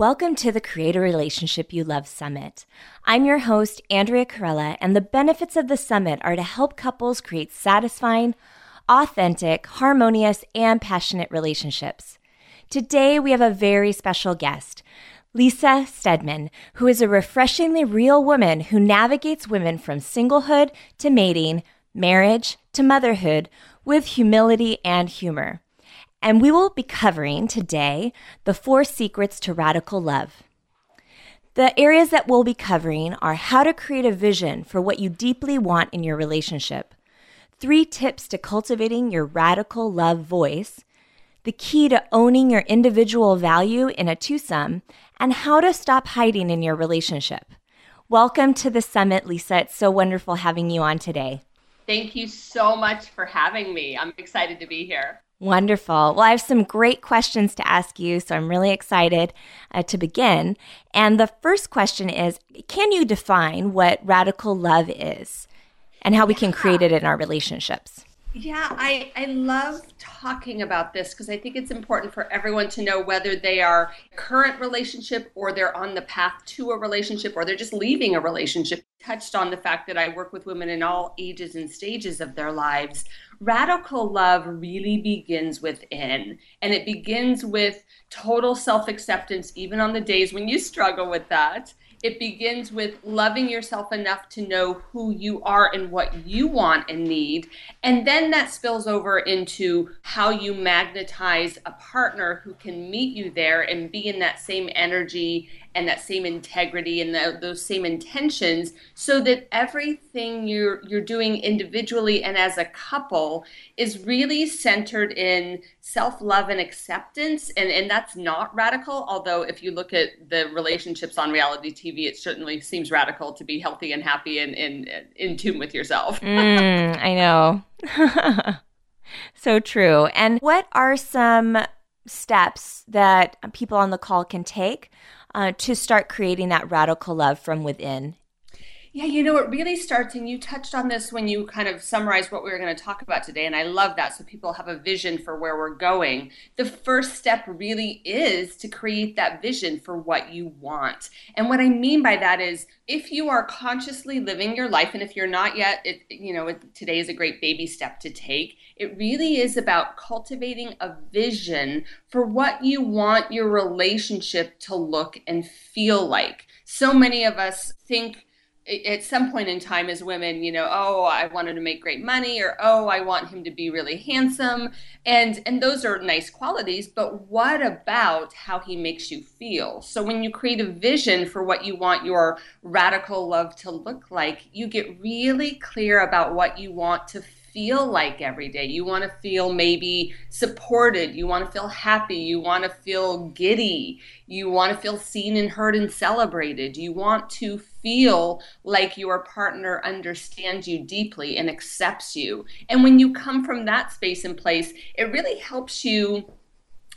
Welcome to the Create a Relationship You Love Summit. I'm your host, Andrea Corella, and the benefits of the summit are to help couples create satisfying, authentic, harmonious, and passionate relationships. Today, we have a very special guest, Lisa Steadman, who is a refreshingly real woman who navigates women from singlehood to mating, marriage to motherhood with humility and humor. And we will be covering today the four secrets to radical love. The areas that we'll be covering are how to create a vision for what you deeply want in your relationship, three tips to cultivating your radical love voice, the key to owning your individual value in a twosome, and how to stop hiding in your relationship. Welcome to the summit, Lisa. It's so wonderful having you on today. Thank you so much for having me. I'm excited to be here. Wonderful. Well, I have some great questions to ask you, so I'm really excited uh, to begin. And the first question is Can you define what radical love is and how we can create it in our relationships? Yeah, I, I love talking about this because I think it's important for everyone to know whether they are current relationship or they're on the path to a relationship or they're just leaving a relationship. Touched on the fact that I work with women in all ages and stages of their lives. Radical love really begins within, and it begins with total self acceptance, even on the days when you struggle with that it begins with loving yourself enough to know who you are and what you want and need. And then that spills over into how you magnetize a partner who can meet you there and be in that same energy and that same integrity and the, those same intentions so that everything you're you're doing individually and as a couple is really centered in self-love and acceptance. And and that's not radical although if you look at the relationships on reality TV it certainly seems radical to be healthy and happy and, and, and in tune with yourself. Mm, I know. So true. And what are some steps that people on the call can take uh, to start creating that radical love from within? Yeah, you know, it really starts, and you touched on this when you kind of summarized what we were going to talk about today, and I love that. So people have a vision for where we're going. The first step really is to create that vision for what you want. And what I mean by that is if you are consciously living your life, and if you're not yet, it, you know, it, today is a great baby step to take. It really is about cultivating a vision for what you want your relationship to look and feel like. So many of us think at some point in time as women, you know, oh, I wanted to make great money or oh, I want him to be really handsome. And and those are nice qualities, but what about how he makes you feel? So when you create a vision for what you want your radical love to look like, you get really clear about what you want to feel like every day. You want to feel maybe supported. You want to feel happy. You want to feel giddy. You want to feel seen and heard and celebrated. You want to feel like your partner understands you deeply and accepts you. And when you come from that space and place, it really helps you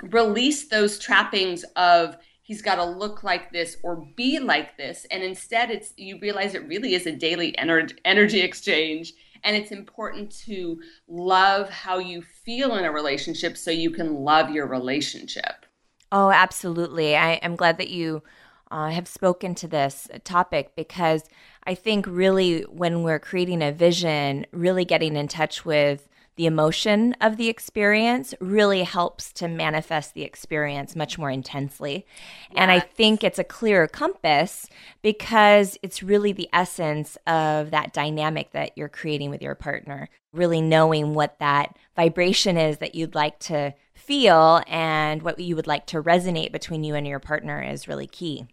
release those trappings of he's got to look like this or be like this and instead it's you realize it really is a daily ener- energy exchange and it's important to love how you feel in a relationship so you can love your relationship. Oh, absolutely. I am glad that you uh, have spoken to this topic because I think really when we're creating a vision, really getting in touch with the emotion of the experience really helps to manifest the experience much more intensely. Yes. And I think it's a clearer compass because it's really the essence of that dynamic that you're creating with your partner, really knowing what that vibration is that you'd like to feel and what you would like to resonate between you and your partner is really key.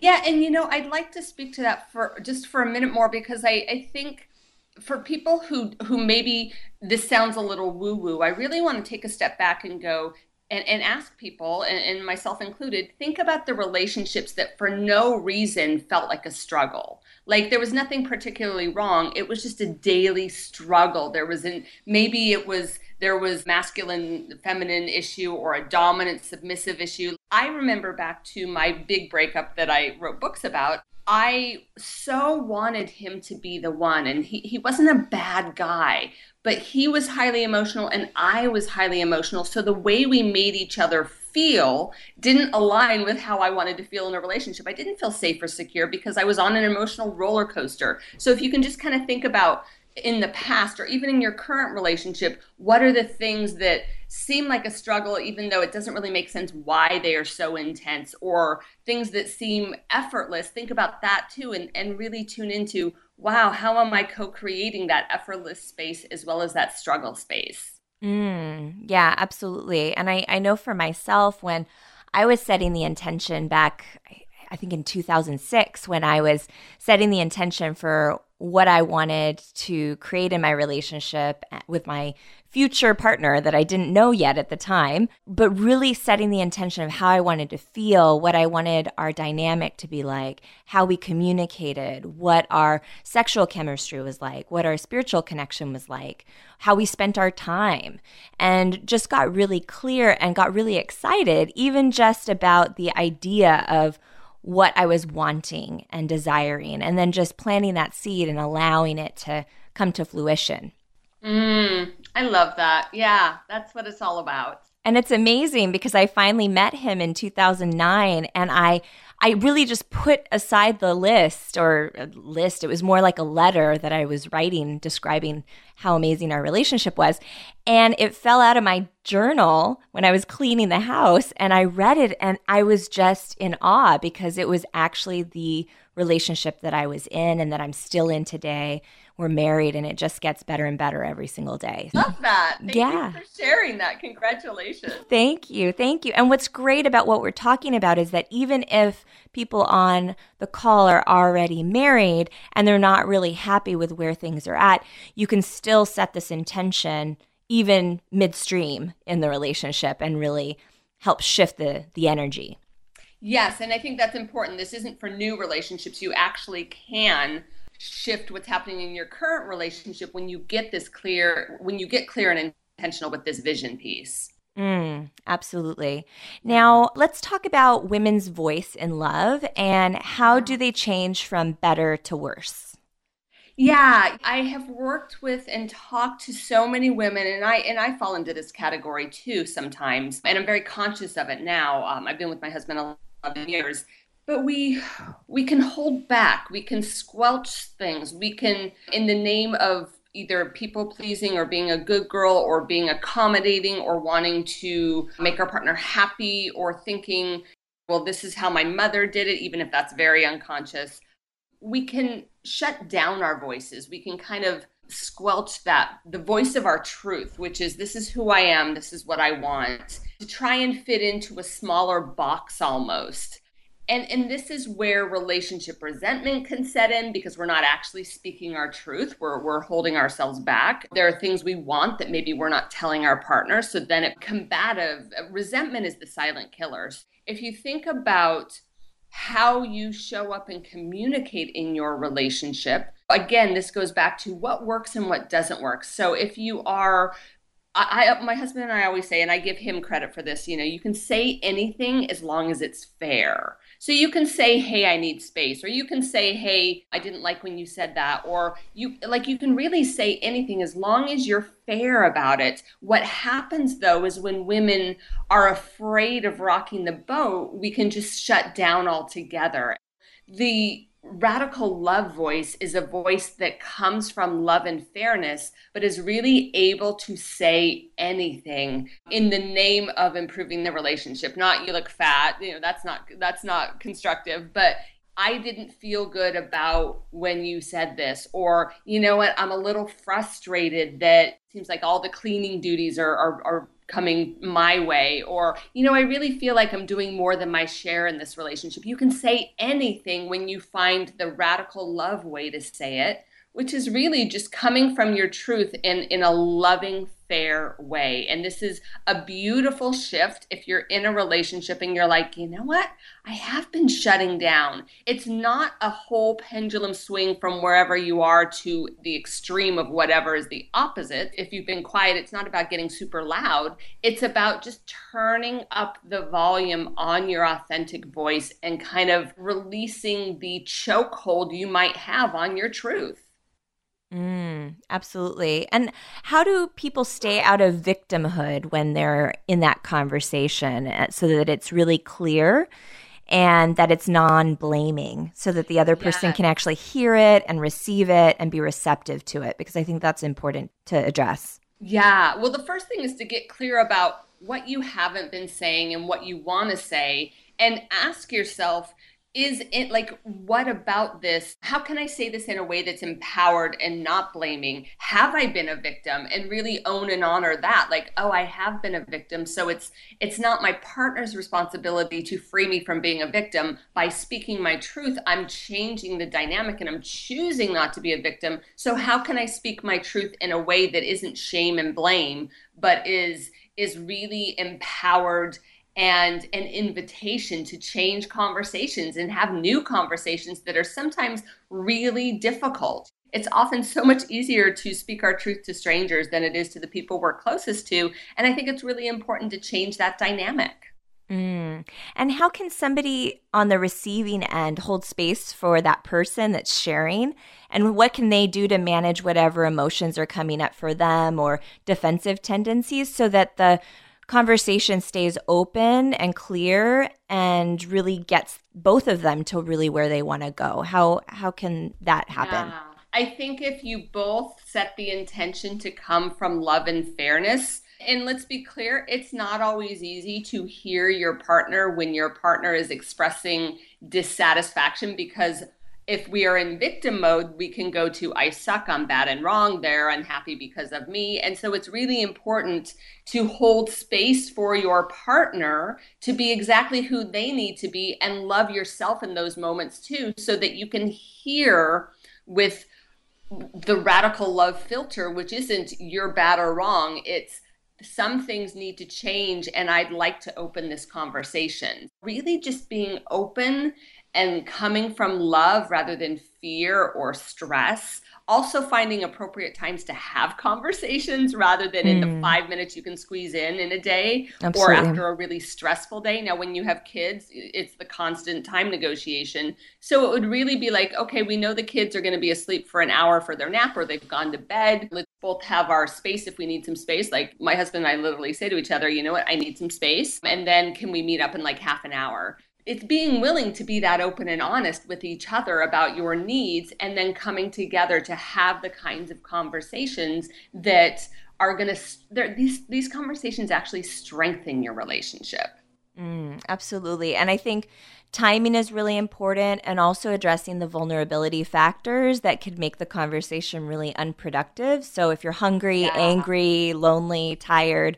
Yeah, and you know, I'd like to speak to that for just for a minute more because I, I think for people who who maybe this sounds a little woo woo, I really want to take a step back and go and, and ask people, and, and myself included, think about the relationships that for no reason felt like a struggle. Like there was nothing particularly wrong. It was just a daily struggle. There was an maybe it was there was masculine feminine issue or a dominant submissive issue. I remember back to my big breakup that I wrote books about. I so wanted him to be the one. And he, he wasn't a bad guy, but he was highly emotional and I was highly emotional. So the way we made each other feel didn't align with how I wanted to feel in a relationship. I didn't feel safe or secure because I was on an emotional roller coaster. So if you can just kind of think about in the past or even in your current relationship, what are the things that seem like a struggle, even though it doesn't really make sense why they are so intense, or things that seem effortless? Think about that too and, and really tune into wow, how am I co creating that effortless space as well as that struggle space? Mm, yeah, absolutely. And I, I know for myself, when I was setting the intention back, I think in 2006, when I was setting the intention for what I wanted to create in my relationship with my future partner that I didn't know yet at the time, but really setting the intention of how I wanted to feel, what I wanted our dynamic to be like, how we communicated, what our sexual chemistry was like, what our spiritual connection was like, how we spent our time, and just got really clear and got really excited, even just about the idea of what I was wanting and desiring, and then just planting that seed and allowing it to come to fruition. Mm, I love that. Yeah, that's what it's all about. And it's amazing because I finally met him in 2009 and I I really just put aside the list or list. It was more like a letter that I was writing describing how amazing our relationship was. And it fell out of my journal when I was cleaning the house and I read it and I was just in awe because it was actually the relationship that I was in and that I'm still in today we're married and it just gets better and better every single day. Love that. Thank yeah. for sharing that. Congratulations. Thank you. Thank you. And what's great about what we're talking about is that even if people on the call are already married and they're not really happy with where things are at, you can still set this intention even midstream in the relationship and really help shift the the energy. Yes, and I think that's important. This isn't for new relationships. You actually can shift what's happening in your current relationship when you get this clear when you get clear and intentional with this vision piece Mm, absolutely. Now, let's talk about women's voice in love and how do they change from better to worse? Yeah, I have worked with and talked to so many women, and I and I fall into this category too sometimes, and I'm very conscious of it now. Um, I've been with my husband 11 years, but we we can hold back. We can squelch things. We can in the name of either people pleasing or being a good girl or being accommodating or wanting to make our partner happy or thinking well this is how my mother did it even if that's very unconscious. We can shut down our voices. We can kind of squelch that the voice of our truth which is this is who i am. This is what i want to try and fit into a smaller box almost and and this is where relationship resentment can set in because we're not actually speaking our truth we're we're holding ourselves back there are things we want that maybe we're not telling our partner so then it combative uh, resentment is the silent killers if you think about how you show up and communicate in your relationship again this goes back to what works and what doesn't work so if you are I, my husband and I always say, and I give him credit for this. You know, you can say anything as long as it's fair. So you can say, "Hey, I need space," or you can say, "Hey, I didn't like when you said that," or you like you can really say anything as long as you're fair about it. What happens though is when women are afraid of rocking the boat, we can just shut down altogether. The radical love voice is a voice that comes from love and fairness, but is really able to say anything in the name of improving the relationship. Not you look fat, you know, that's not that's not constructive, but I didn't feel good about when you said this, or you know what, I'm a little frustrated that seems like all the cleaning duties are, are, are coming my way or you know i really feel like i'm doing more than my share in this relationship. You can say anything when you find the radical love way to say it which is really just coming from your truth in in a loving fair way. And this is a beautiful shift if you're in a relationship and you're like, you know what? I have been shutting down. It's not a whole pendulum swing from wherever you are to the extreme of whatever is the opposite. If you've been quiet, it's not about getting super loud. It's about just turning up the volume on your authentic voice and kind of releasing the chokehold you might have on your truth. Mm, absolutely. And how do people stay out of victimhood when they're in that conversation uh, so that it's really clear and that it's non blaming so that the other person yeah. can actually hear it and receive it and be receptive to it? Because I think that's important to address. Yeah. Well, the first thing is to get clear about what you haven't been saying and what you want to say and ask yourself is it like what about this? How can i say this in a way that's empowered and not blaming? Have i been a victim? And really own and honor that. Like oh i have been a victim. So it's it's not my partner's responsibility to free me from being a victim. By speaking my truth i'm changing the dynamic and i'm choosing not to be a victim. So how can i speak my truth in a way that isn't shame and blame but is is really empowered and an invitation to change conversations and have new conversations that are sometimes really difficult. It's often so much easier to speak our truth to strangers than it is to the people we're closest to. And I think it's really important to change that dynamic. Mm. And how can somebody on the receiving end hold space for that person that's sharing? And what can they do to manage whatever emotions are coming up for them or defensive tendencies so that the conversation stays open and clear and really gets both of them to really where they want to go how how can that happen yeah. i think if you both set the intention to come from love and fairness and let's be clear, it's not always easy to hear your partner when your partner is expressing dissatisfaction because if we are in victim mode, we can go to I suck, I'm bad and wrong, they're unhappy because of me. And so it's really important to hold space for your partner to be exactly who they need to be and love yourself in those moments too, so that you can hear with the radical love filter, which isn't you're bad or wrong. It's some things need to change, and I'd like to open this conversation. Really, just being open and coming from love rather than fear or stress. Also, finding appropriate times to have conversations rather than mm. in the hmm. five minutes you can squeeze in in a day Absolutely. or after a really stressful day. Now, when you have kids, it's the constant time negotiation. So it would really be like, okay, we know the kids are going to be asleep for an hour for their nap or they've gone to bed. Let's both have our space if we need some space. Like my husband and I literally say to each other, you know what, I need some space. And then can we meet up in like half an hour? It's being willing to be that open and honest with each other about your needs and then coming together to have the kinds of conversations that are going to these these conversations actually strengthen your relationship. Mm, absolutely. And i think timing is really important and also addressing the vulnerability factors that could make the conversation really unproductive. So if you're hungry yeah. angry lonely tired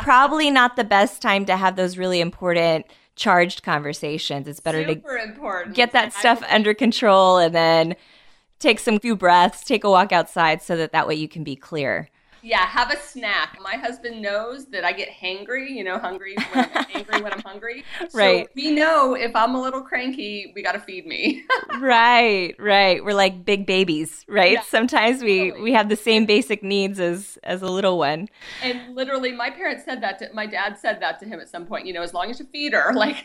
probably not the best time to have those really important charged conversations. It's better Super to important. get that stuff under control and then take some few breaths, take a walk outside so that that way you can be clear. Yeah, have a snack. My husband knows that I get hangry, you know, hungry when I'm angry when I'm hungry. right. So we know if I'm a little cranky, we got to feed me. right, right. We're like big babies, right? Yeah, Sometimes we totally. we have the same basic needs as as a little one. And literally my parents said that to my dad said that to him at some point, you know, as long as you feed her, like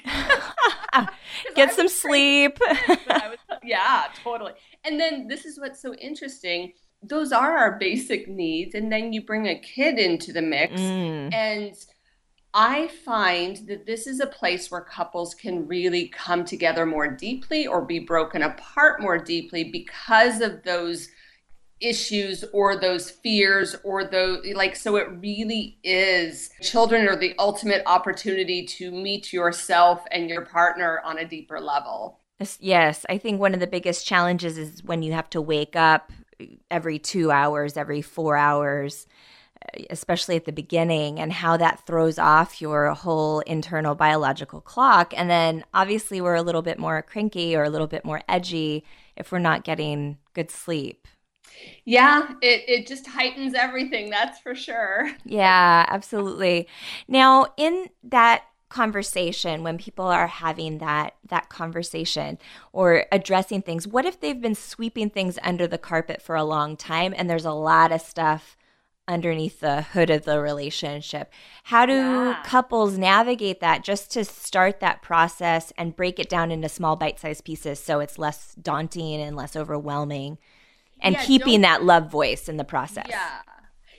get some sleep. Was, yeah, totally. And then this is what's so interesting those are our basic needs and then you bring a kid into the mix. Mm. and I find that this is a place where couples can really come together more deeply or be broken apart more deeply because of those issues or those fears or those like so it really is children are the ultimate opportunity to meet yourself and your partner on a deeper level. Yes. I think one of the biggest challenges is when you have to wake up every two hours, every four hours, especially at the beginning, and how that throws off your whole internal biological clock. And then obviously, we're a little bit more cranky or a little bit more edgy if we're not getting good sleep. Yeah, it, it just heightens everything, that's for sure. Yeah, absolutely. Now, in that conversation when people are having that that conversation or addressing things what if they've been sweeping things under the carpet for a long time and there's a lot of stuff underneath the hood of the relationship how do yeah. couples navigate that just to start that process and break it down into small bite-sized pieces so it's less daunting and less overwhelming and Yeah, keeping that love voice in the process. Yeah.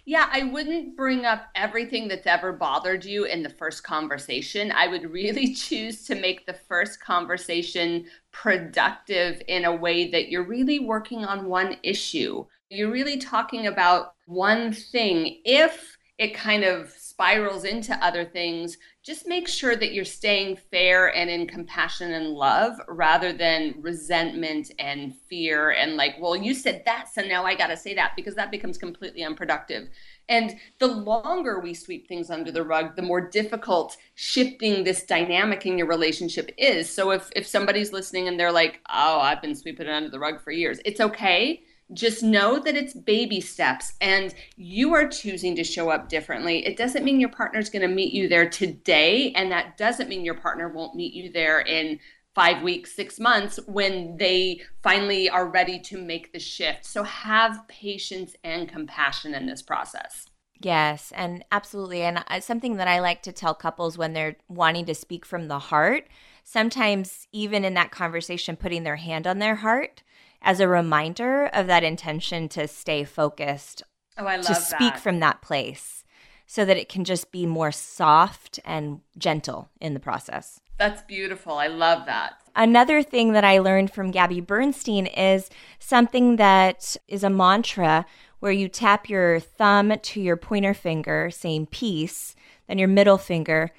Yeah, I wouldn't bring up everything that's ever bothered you in the first conversation. I would really choose to make the first conversation productive in a way that you're really working on one issue. You're really talking about one thing. If it kind of spirals into other things, just make sure that you're staying fair and in compassion and love rather than resentment and fear and like, well, you said that, so now I got to say that because that becomes completely unproductive. And the longer we sweep things under the rug, the more difficult shifting this dynamic in your relationship is. So if if somebody's listening and they're like, "Oh, I've been sweeping it under the rug for years." It's okay just know that it's baby steps and you are choosing to show up differently. It doesn't mean your partner's going to meet you there today, and that doesn't mean your partner won't meet you there in five weeks, six months when they finally are ready to make the shift. So have patience and compassion in this process. Yes, and absolutely. And uh, something that I like to tell couples when they're wanting to speak from the heart, sometimes even in that conversation, putting their hand on their heart as a reminder of that intention to stay focused, Oh, I love to speak that. from that place so that it can just be more soft and gentle in the process. That's beautiful. I love that. Another thing that I learned from Gabby Bernstein is something that is a mantra where you tap your thumb to your pointer finger, saying peace, then your middle finger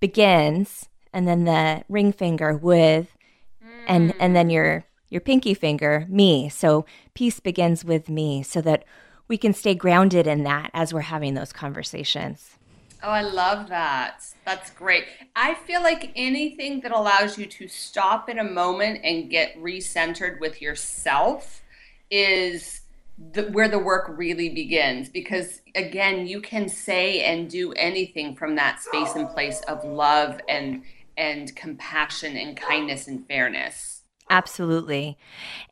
begins, and then the ring finger with, and and then mm. your your pinky finger me. So peace begins with me, so that we can stay grounded in that as we're having those conversations. Oh, I love that. That's great. I feel like anything that allows you to stop in a moment and get recentered with yourself is the, where the work really begins. Because again, you can say and do anything from that space and place of love and and compassion and kindness and fairness. Absolutely.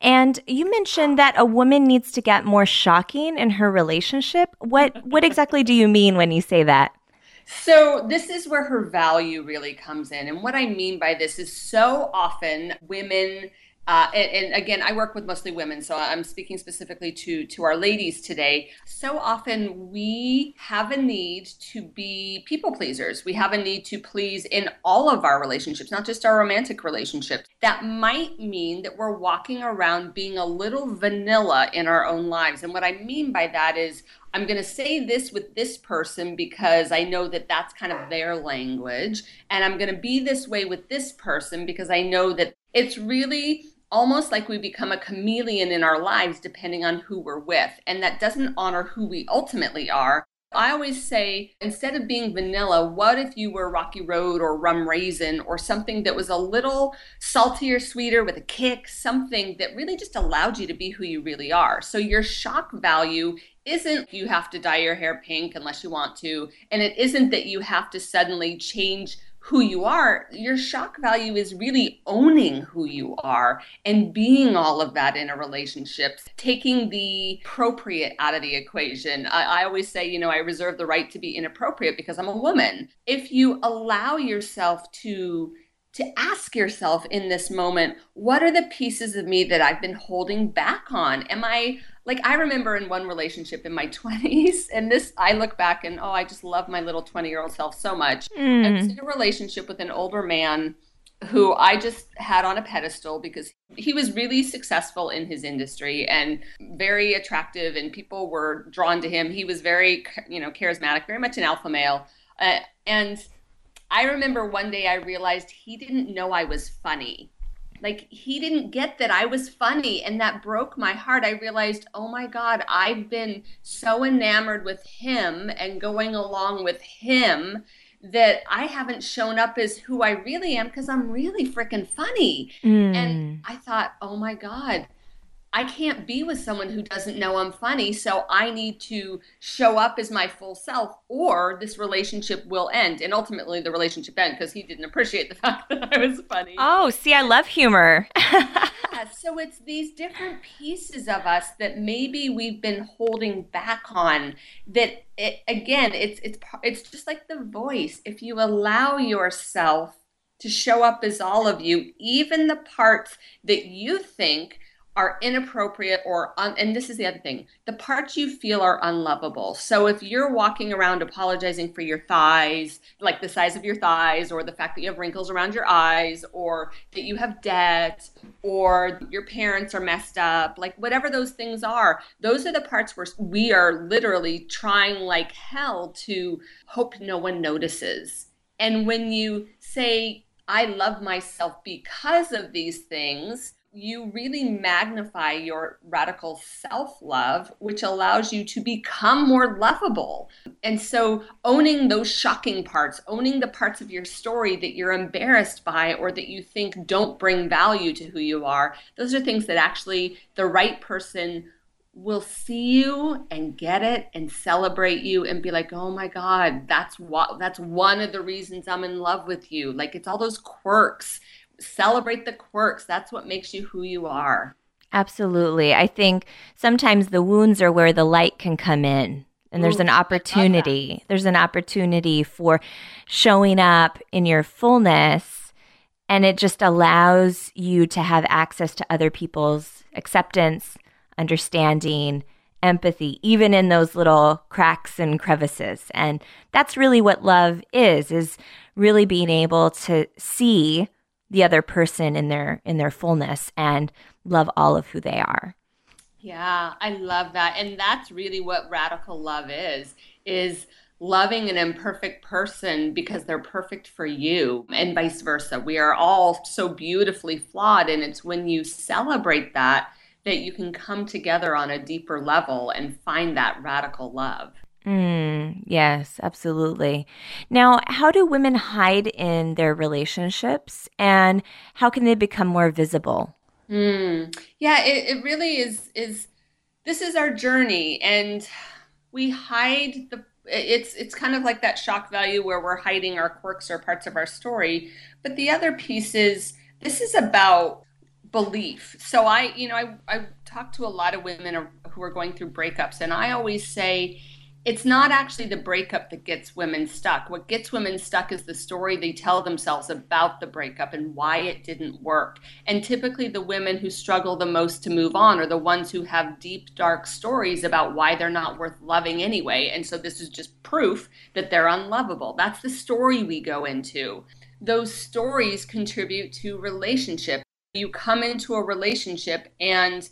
And you mentioned that a woman needs to get more shocking in her relationship. What what exactly do you mean when you say that? So, this is where her value really comes in. And what I mean by this is so often women, uh, and, and again, I work with mostly women, so I'm speaking specifically to, to our ladies today. So often we have a need to be people pleasers. We have a need to please in all of our relationships, not just our romantic relationships. That might mean that we're walking around being a little vanilla in our own lives. And what I mean by that is, I'm going to say this with this person because I know that that's kind of their language. And I'm going to be this way with this person because I know that it's really almost like we become a chameleon in our lives depending on who we're with. And that doesn't honor who we ultimately are. I always say instead of being vanilla, what if you were Rocky Road or Rum Raisin or something that was a little saltier, sweeter with a kick, something that really just allowed you to be who you really are. So your shock value isn't you have to dye your hair pink unless you want to, and it isn't that you have to suddenly change who you are. Your shock value is really owning who you are and being all of that in a relationship, taking the appropriate out of the equation. I, I always say, you know, I reserve the right to be inappropriate because I'm a woman. If you allow yourself to to ask yourself in this moment, what are the pieces of me that I've been holding back on? Am I like I remember in one relationship in my 20s, and this I look back and oh, I just love my little 20 year old self so much. I was in a relationship with an older man who I just had on a pedestal because he was really successful in his industry and very attractive, and people were drawn to him. He was very, you know, charismatic, very much an alpha male, uh, and I remember one day I realized he didn't know I was funny. Like he didn't get that I was funny and that broke my heart. I realized, "Oh my god, I've been so enamored with him and going along with him that I haven't shown up as who I really am because I'm really freaking funny." Mm. And I thought, "Oh my god, I can't be with someone who doesn't know I'm funny, so I need to show up as my full self, or this relationship will end. And ultimately, the relationship ended because he didn't appreciate the fact that I was funny. Oh, see, I love humor. Yeah, so it's these different pieces of us that maybe we've been holding back on. That it, again, it's it's it's just like the voice. If you allow yourself to show up as all of you, even the parts that you think are inappropriate or un- and this is the other thing the parts you feel are unlovable. So if you're walking around apologizing for your thighs like the size of your thighs or the fact that you have wrinkles around your eyes or that you have debt or your parents are messed up like whatever those things are those are the parts where we are literally trying like hell to hope no one notices. And when you say i love myself because of these things you really magnify your radical self love, which allows you to become more lovable. And so, owning those shocking parts, owning the parts of your story that you're embarrassed by or that you think don't bring value to who you are, those are things that actually the right person will see you and get it and celebrate you and be like oh my god that's what that's one of the reasons i'm in love with you like it's all those quirks celebrate the quirks. That's what makes you who you are. Absolutely. I think sometimes the wounds are where the light can come in. And there's an opportunity. There's an opportunity for showing up in your fullness. And it just allows you to have access to other people's acceptance, understanding, empathy, even in those little cracks and crevices. And that's really what love is, is really being able to see the other person in their in their fullness and love all of who they are. Yeah, I love that. And that's really what radical love is is loving an imperfect person because they're perfect for you and vice versa. We are all so beautifully flawed and it's when you celebrate that that you can come together on a deeper level and find that radical love. Mm, yes, absolutely. Now, how do women hide in their relationships and how can they become more visible? Mm, yeah, it, it really is is this is our journey and we hide the it's it's kind of like that shock value where we're hiding our quirks or parts of our story. But the other piece is this is about belief. So I, you know, I I talk to a lot of women who are going through breakups and I always say it's not actually the breakup that gets women stuck. What gets women stuck is the story they tell themselves about the breakup and why it didn't work. And typically, the women who struggle the most to move on are the ones who have deep, dark stories about why they're not worth loving anyway. And so, this is just proof that they're unlovable. That's the story we go into. Those stories contribute to relationship. You come into a relationship and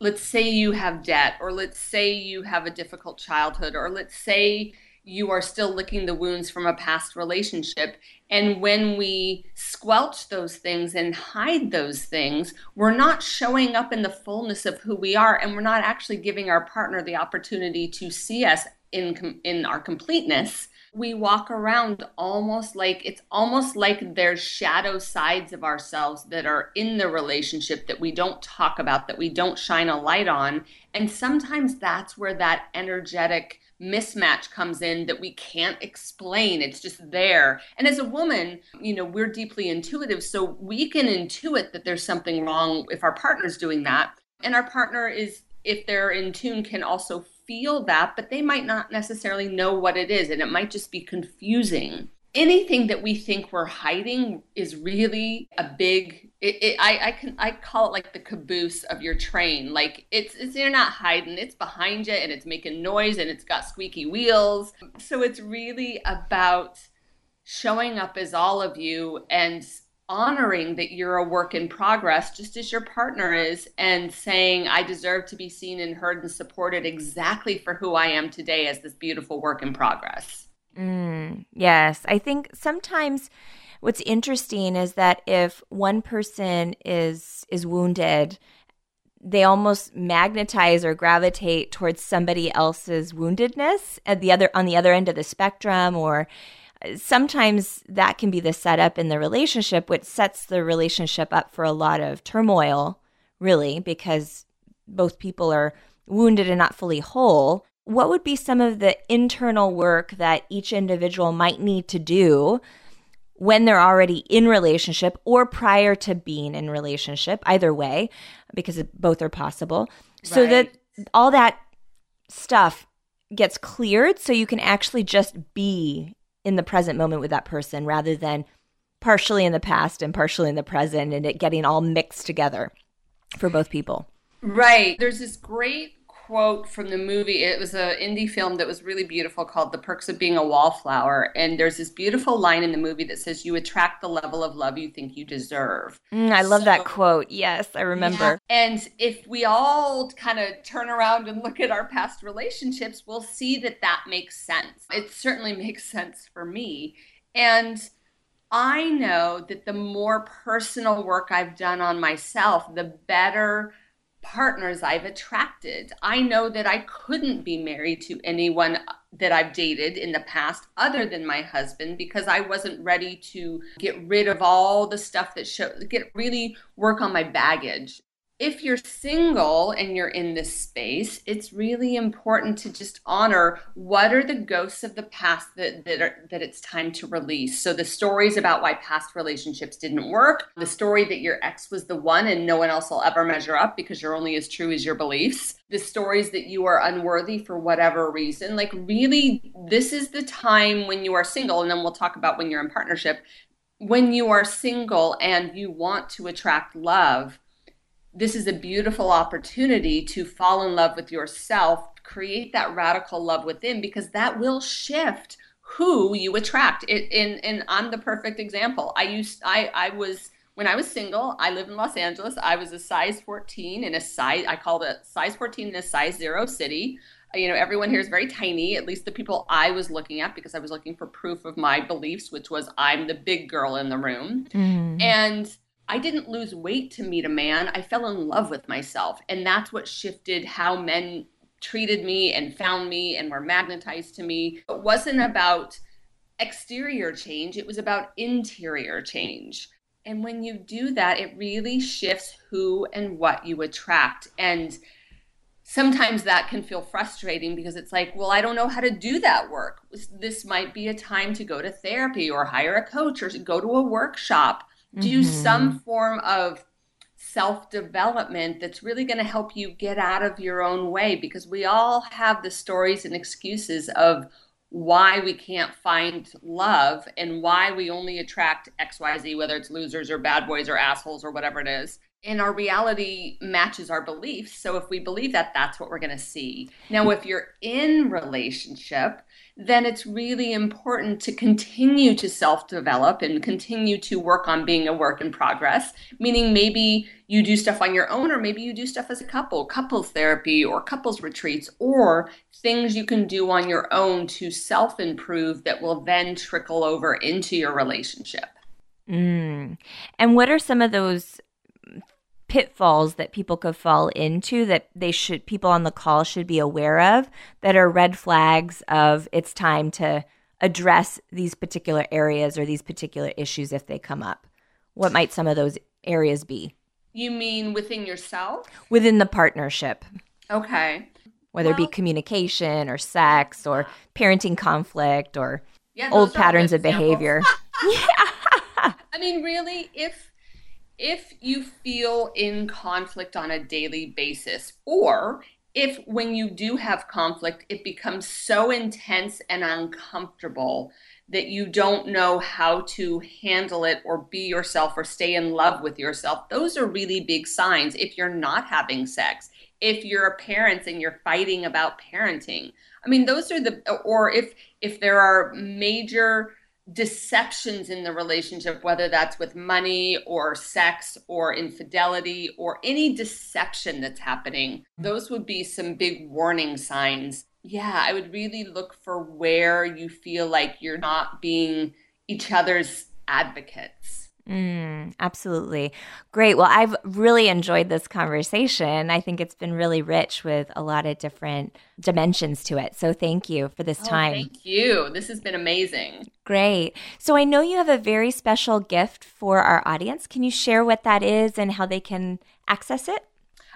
let's say you have debt, or let's say you have a difficult childhood, or let's say you are still licking the wounds from a past relationship. And when we squelch those things and hide those things, we're not showing up in the fullness of who we are, and we're not actually giving our partner the opportunity to see us in, in our completeness we walk around almost like it's almost like there's shadow sides of ourselves that are in the relationship that we don't talk about, that we don't shine a light on. And sometimes that's where that energetic mismatch comes in that we can't explain. It's just there. And as a woman, you know, we're deeply intuitive. So we can intuit that there's something wrong if our partner's doing that. And our partner is, if they're in tune, can also feel that, but they might not necessarily know what it is, and it might just be confusing. Anything that we think we're hiding is really a big. It, it, I, I can I call it like the caboose of your train. Like it's, it's you're not hiding. It's behind you and it's making noise and it's got squeaky wheels. So it's really about showing up as all of you and honoring that you're a work in progress, just as your partner is, and saying, I deserve to be seen and heard and supported exactly for who I am today as this beautiful work in progress. Mm, yes. I think sometimes what's interesting is that if one person is is wounded they almost magnetize or gravitate towards somebody else's woundedness at the other on the other end of the spectrum or sometimes that can be the setup in the relationship, which sets the relationship up for a lot of turmoil, really, because both people are wounded and not fully whole. What would be some of the internal work that each individual might need to do when they're already in relationship or prior to being in relationship, either way, because both are possible, right. so that all that stuff gets cleared so you can actually just be in the present moment with that person rather than partially in the past and partially in the present and it getting all mixed together for both people. Right. There's this great quote from the movie. It was an indie film that was really beautiful called The Perks of Being a Wallflower. And there's this beautiful line in the movie that says, You attract the level of love you think you deserve. Mm, I love so, that quote. Yes, I remember. Yeah. And if we all kind of turn around and look at our past relationships, we'll see that that makes sense. It certainly makes sense for me. And I know that the more personal work I've done on myself, the better partners I've attracted. I know that I couldn't be married to anyone that I've dated in the past other than my husband because I wasn't ready to get rid of all the stuff that show get really work on my baggage if you're single and you're in this space, it's really important to just honor what are the ghosts of the past that that, are, that it's time to release. So the stories about why past relationships didn't work, the story that your ex was the one and no one else will ever measure up because you're only as true as your beliefs, the stories that you are unworthy for whatever reason. Like really, this is the time when you are single, and then we'll talk about when you're in partnership. When you are single and you want to attract love this is a beautiful opportunity to fall in love with yourself, create that radical love within, because that will shift who you attract. It, and, and I'm the perfect example. I used, I, I was, when I was single, I live in Los Angeles. I was a size 14 in a size, I called it size 14 in a size zero city. You know, everyone here is very tiny, at least the people I was looking at, because I was looking for proof of my beliefs, which was I'm the big girl in the room. Mm. And I didn't lose weight to meet a man. I fell in love with myself. And that's what shifted how men treated me and found me and were magnetized to me. It wasn't about exterior change, it was about interior change. And when you do that, it really shifts who and what you attract. And sometimes that can feel frustrating because it's like, well, I don't know how to do that work. This might be a time to go to therapy or hire a coach or go to a workshop do mm-hmm. some form of self development that's really going to help you get out of your own way because we all have the stories and excuses of why we can't find love and why we only attract XYZ, whether it's losers or bad boys or assholes or whatever it is. And our reality matches our beliefs. So if we believe that, that's what we're going to see. Now, if you're in relationship, then it's really important to continue to self develop and continue to work on being a work in progress. Meaning, maybe you do stuff on your own, or maybe you do stuff as a couple, couples therapy, or couples retreats, or things you can do on your own to self improve that will then trickle over into your relationship. Mm. And what are some of those pitfalls that people could fall into that they should people on the call should be aware of that are red flags of it's time to address these particular areas or these particular issues if they come up. What might some of those areas be? You mean within yourself? Within the partnership. Okay. Whether well, it be communication or sex or parenting conflict or yeah, old patterns of behavior. Yeah. I mean really if if you feel in conflict on a daily basis, or if when you do have conflict, it becomes so intense and uncomfortable that you don't know how to handle it or be yourself or stay in love with yourself, those are really big signs. If you're not having sex, if you're a parent and you're fighting about parenting, I mean, those are the, or if if there are major deceptions in the relationship, whether that's with money or sex or infidelity or any deception that's happening, mm-hmm. those would be some big warning signs. Yeah, I would really look for where you feel like you're not being each other's advocates. Mm, absolutely. Great. Well, I've really enjoyed this conversation. I think it's been really rich with a lot of different dimensions to it. So thank you for this oh, time. Thank you. This has been amazing. Great. So I know you have a very special gift for our audience. Can you share what that is and how they can access it?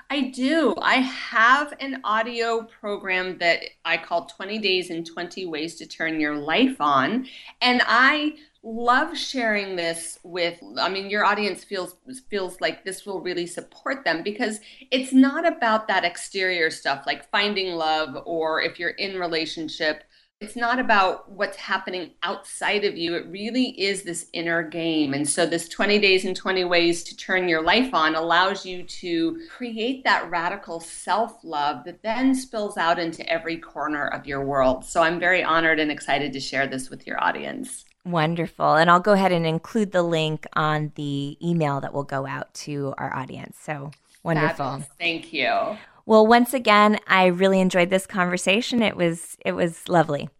I do. I have an audio program that I call 20 Days and 20 Ways to Turn Your Life On. And I love sharing this with i mean your audience feels feels like this will really support them because it's not about that exterior stuff like finding love or if you're in relationship it's not about what's happening outside of you. It really is this inner game. And so, this 20 days and 20 ways to turn your life on allows you to create that radical self love that then spills out into every corner of your world. So, I'm very honored and excited to share this with your audience. Wonderful. And I'll go ahead and include the link on the email that will go out to our audience. So, wonderful. Fabulous. Thank you. Well, once again, I really enjoyed this conversation. It was it was lovely.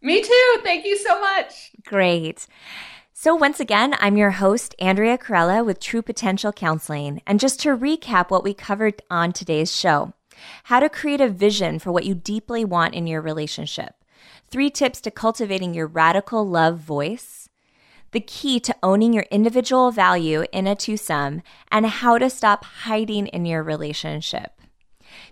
Me too. Thank you so much. Great. So, once again, I'm your host, Andrea Corella with True Potential Counseling. And just to recap what we covered on today's show how to create a vision for what you deeply want in your relationship, three tips to cultivating your radical love voice, the key to owning your individual value in a twosome, and how to stop hiding in your relationship.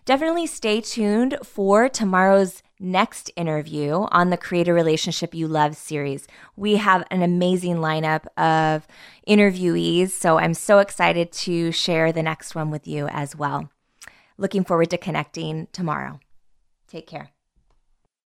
Definitely stay tuned for tomorrow's next interview on the Create a Relationship You Love series. We have an amazing lineup of interviewees, so I'm so excited to share the next one with you as well. Looking forward to connecting tomorrow. Take care.